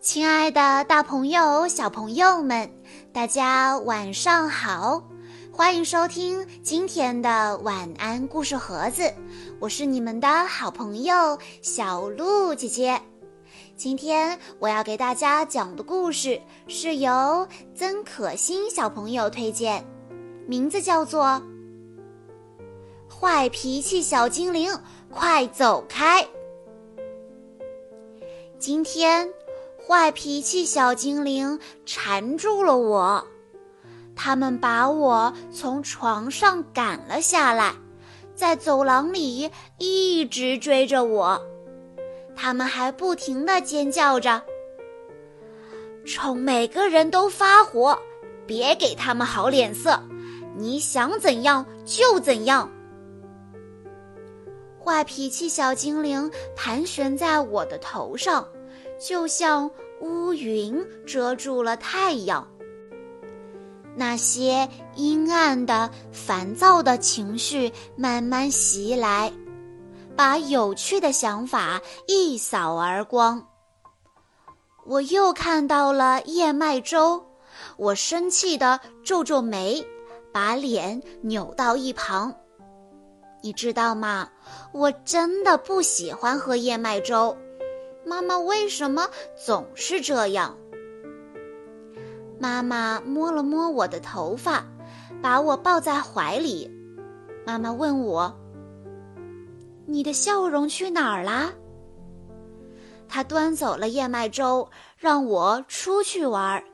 亲爱的，大朋友、小朋友们，大家晚上好！欢迎收听今天的晚安故事盒子，我是你们的好朋友小鹿姐姐。今天我要给大家讲的故事是由曾可欣小朋友推荐，名字叫做《坏脾气小精灵，快走开》。今天。坏脾气小精灵缠住了我，他们把我从床上赶了下来，在走廊里一直追着我。他们还不停地尖叫着，冲每个人都发火，别给他们好脸色，你想怎样就怎样。坏脾气小精灵盘旋在我的头上。就像乌云遮住了太阳，那些阴暗的、烦躁的情绪慢慢袭来，把有趣的想法一扫而光。我又看到了燕麦粥，我生气地皱皱眉，把脸扭到一旁。你知道吗？我真的不喜欢喝燕麦粥。妈妈为什么总是这样？妈妈摸了摸我的头发，把我抱在怀里。妈妈问我：“你的笑容去哪儿啦？”她端走了燕麦粥，让我出去玩儿。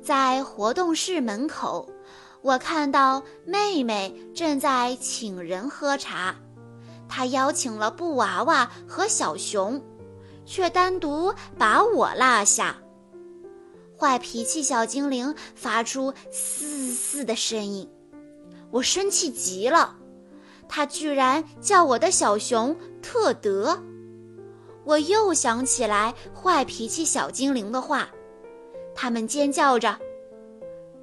在活动室门口，我看到妹妹正在请人喝茶。他邀请了布娃娃和小熊，却单独把我落下。坏脾气小精灵发出嘶嘶的声音，我生气极了。他居然叫我的小熊特德。我又想起来坏脾气小精灵的话，他们尖叫着，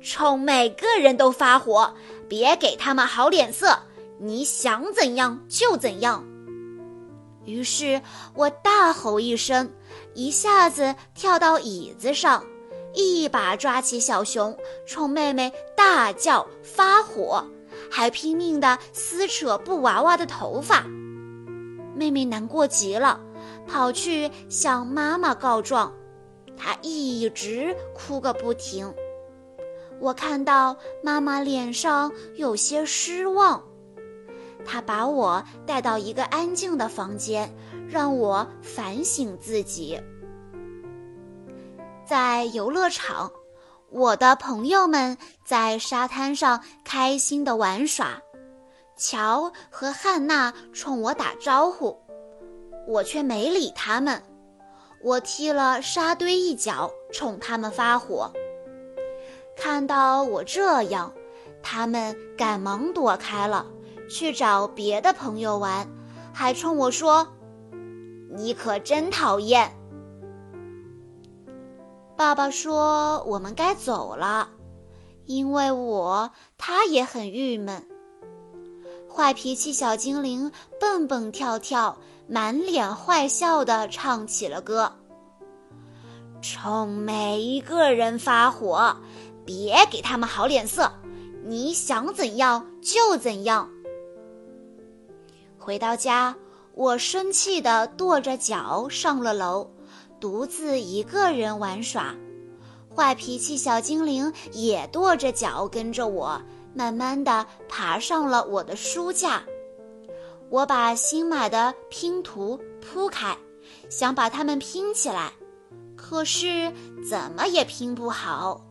冲每个人都发火，别给他们好脸色。你想怎样就怎样。于是我大吼一声，一下子跳到椅子上，一把抓起小熊，冲妹妹大叫发火，还拼命地撕扯布娃娃的头发。妹妹难过极了，跑去向妈妈告状，她一直哭个不停。我看到妈妈脸上有些失望。他把我带到一个安静的房间，让我反省自己。在游乐场，我的朋友们在沙滩上开心地玩耍。乔和汉娜冲我打招呼，我却没理他们。我踢了沙堆一脚，冲他们发火。看到我这样，他们赶忙躲开了。去找别的朋友玩，还冲我说：“你可真讨厌。”爸爸说：“我们该走了，因为我他也很郁闷。”坏脾气小精灵蹦蹦跳跳，满脸坏笑地唱起了歌：“冲每一个人发火，别给他们好脸色，你想怎样就怎样。”回到家，我生气地跺着脚上了楼，独自一个人玩耍。坏脾气小精灵也跺着脚跟着我，慢慢地爬上了我的书架。我把新买的拼图铺开，想把它们拼起来，可是怎么也拼不好。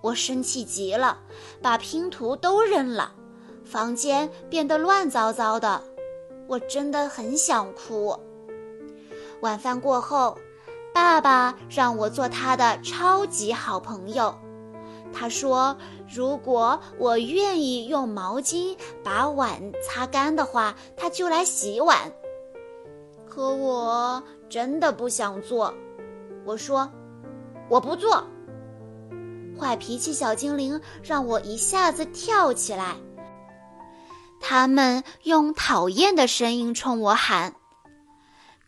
我生气极了，把拼图都扔了，房间变得乱糟糟的。我真的很想哭。晚饭过后，爸爸让我做他的超级好朋友。他说，如果我愿意用毛巾把碗擦干的话，他就来洗碗。可我真的不想做。我说，我不做。坏脾气小精灵让我一下子跳起来。他们用讨厌的声音冲我喊：“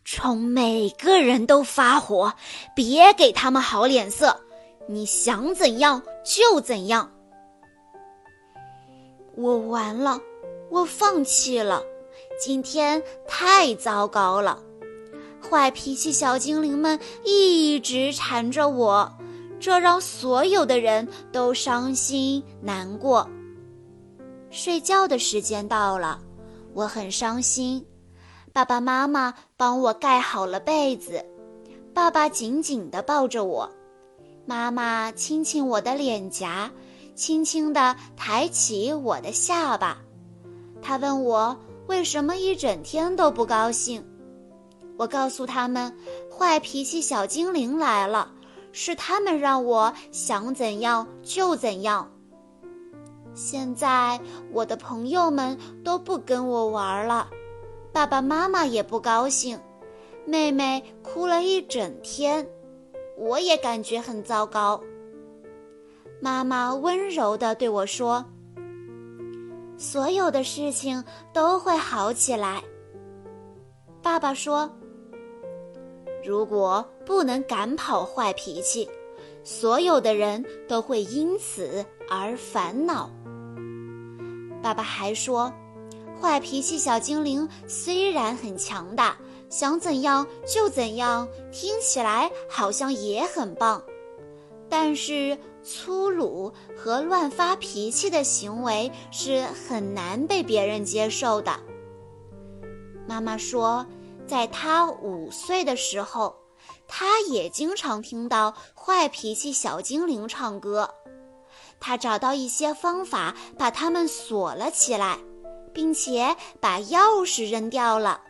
冲每个人都发火，别给他们好脸色。你想怎样就怎样。我完了，我放弃了。今天太糟糕了，坏脾气小精灵们一直缠着我，这让所有的人都伤心难过。睡觉的时间到了，我很伤心。爸爸妈妈帮我盖好了被子，爸爸紧紧地抱着我，妈妈亲亲我的脸颊，轻轻地抬起我的下巴。他问我。为什么一整天都不高兴？我告诉他们，坏脾气小精灵来了，是他们让我想怎样就怎样。现在我的朋友们都不跟我玩了，爸爸妈妈也不高兴，妹妹哭了一整天，我也感觉很糟糕。妈妈温柔地对我说。所有的事情都会好起来。爸爸说：“如果不能赶跑坏脾气，所有的人都会因此而烦恼。”爸爸还说：“坏脾气小精灵虽然很强大，想怎样就怎样，听起来好像也很棒，但是……”粗鲁和乱发脾气的行为是很难被别人接受的。妈妈说，在她五岁的时候，她也经常听到坏脾气小精灵唱歌。他找到一些方法，把它们锁了起来，并且把钥匙扔掉了，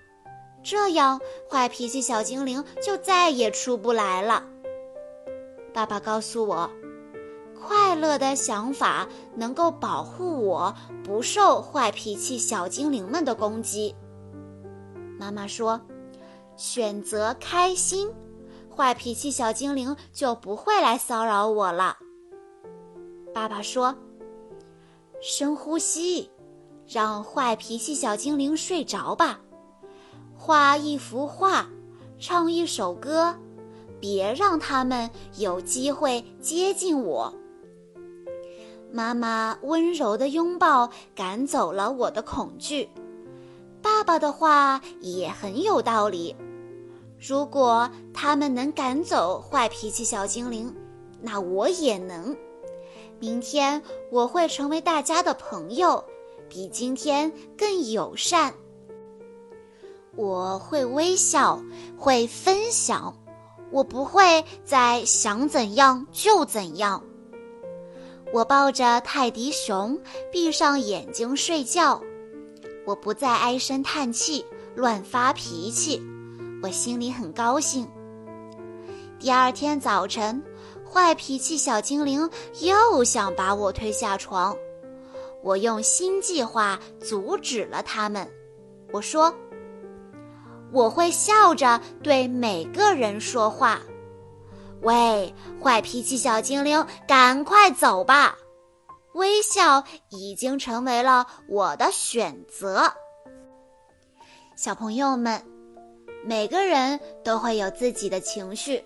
这样坏脾气小精灵就再也出不来了。爸爸告诉我。快乐的想法能够保护我不受坏脾气小精灵们的攻击。妈妈说：“选择开心，坏脾气小精灵就不会来骚扰我了。”爸爸说：“深呼吸，让坏脾气小精灵睡着吧。画一幅画，唱一首歌，别让他们有机会接近我。”妈妈温柔的拥抱赶走了我的恐惧，爸爸的话也很有道理。如果他们能赶走坏脾气小精灵，那我也能。明天我会成为大家的朋友，比今天更友善。我会微笑，会分享，我不会再想怎样就怎样。我抱着泰迪熊，闭上眼睛睡觉。我不再唉声叹气、乱发脾气，我心里很高兴。第二天早晨，坏脾气小精灵又想把我推下床，我用新计划阻止了他们。我说：“我会笑着对每个人说话。”喂，坏脾气小精灵，赶快走吧！微笑已经成为了我的选择。小朋友们，每个人都会有自己的情绪，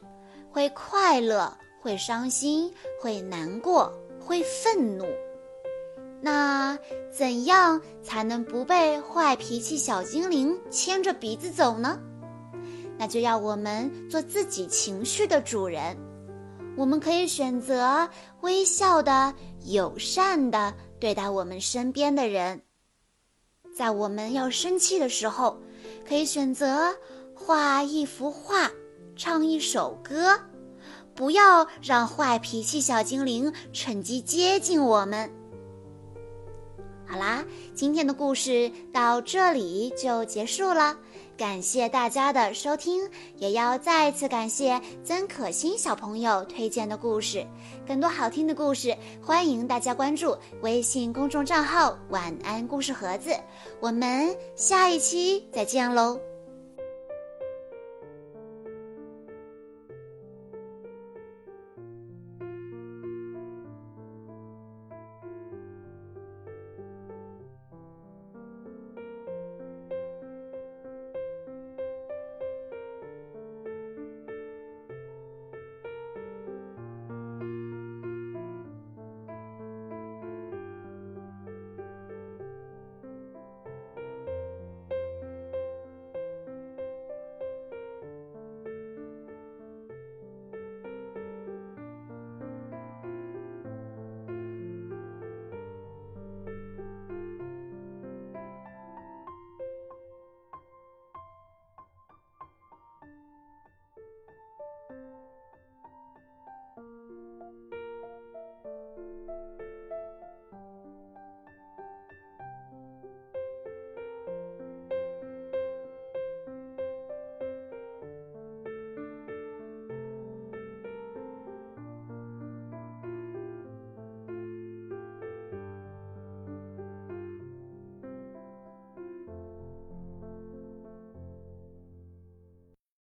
会快乐，会伤心，会难过，会愤怒。那怎样才能不被坏脾气小精灵牵着鼻子走呢？那就要我们做自己情绪的主人。我们可以选择微笑的、友善的对待我们身边的人。在我们要生气的时候，可以选择画一幅画、唱一首歌，不要让坏脾气小精灵趁机接近我们。好啦，今天的故事到这里就结束了。感谢大家的收听，也要再次感谢曾可欣小朋友推荐的故事。更多好听的故事，欢迎大家关注微信公众账号“晚安故事盒子”。我们下一期再见喽！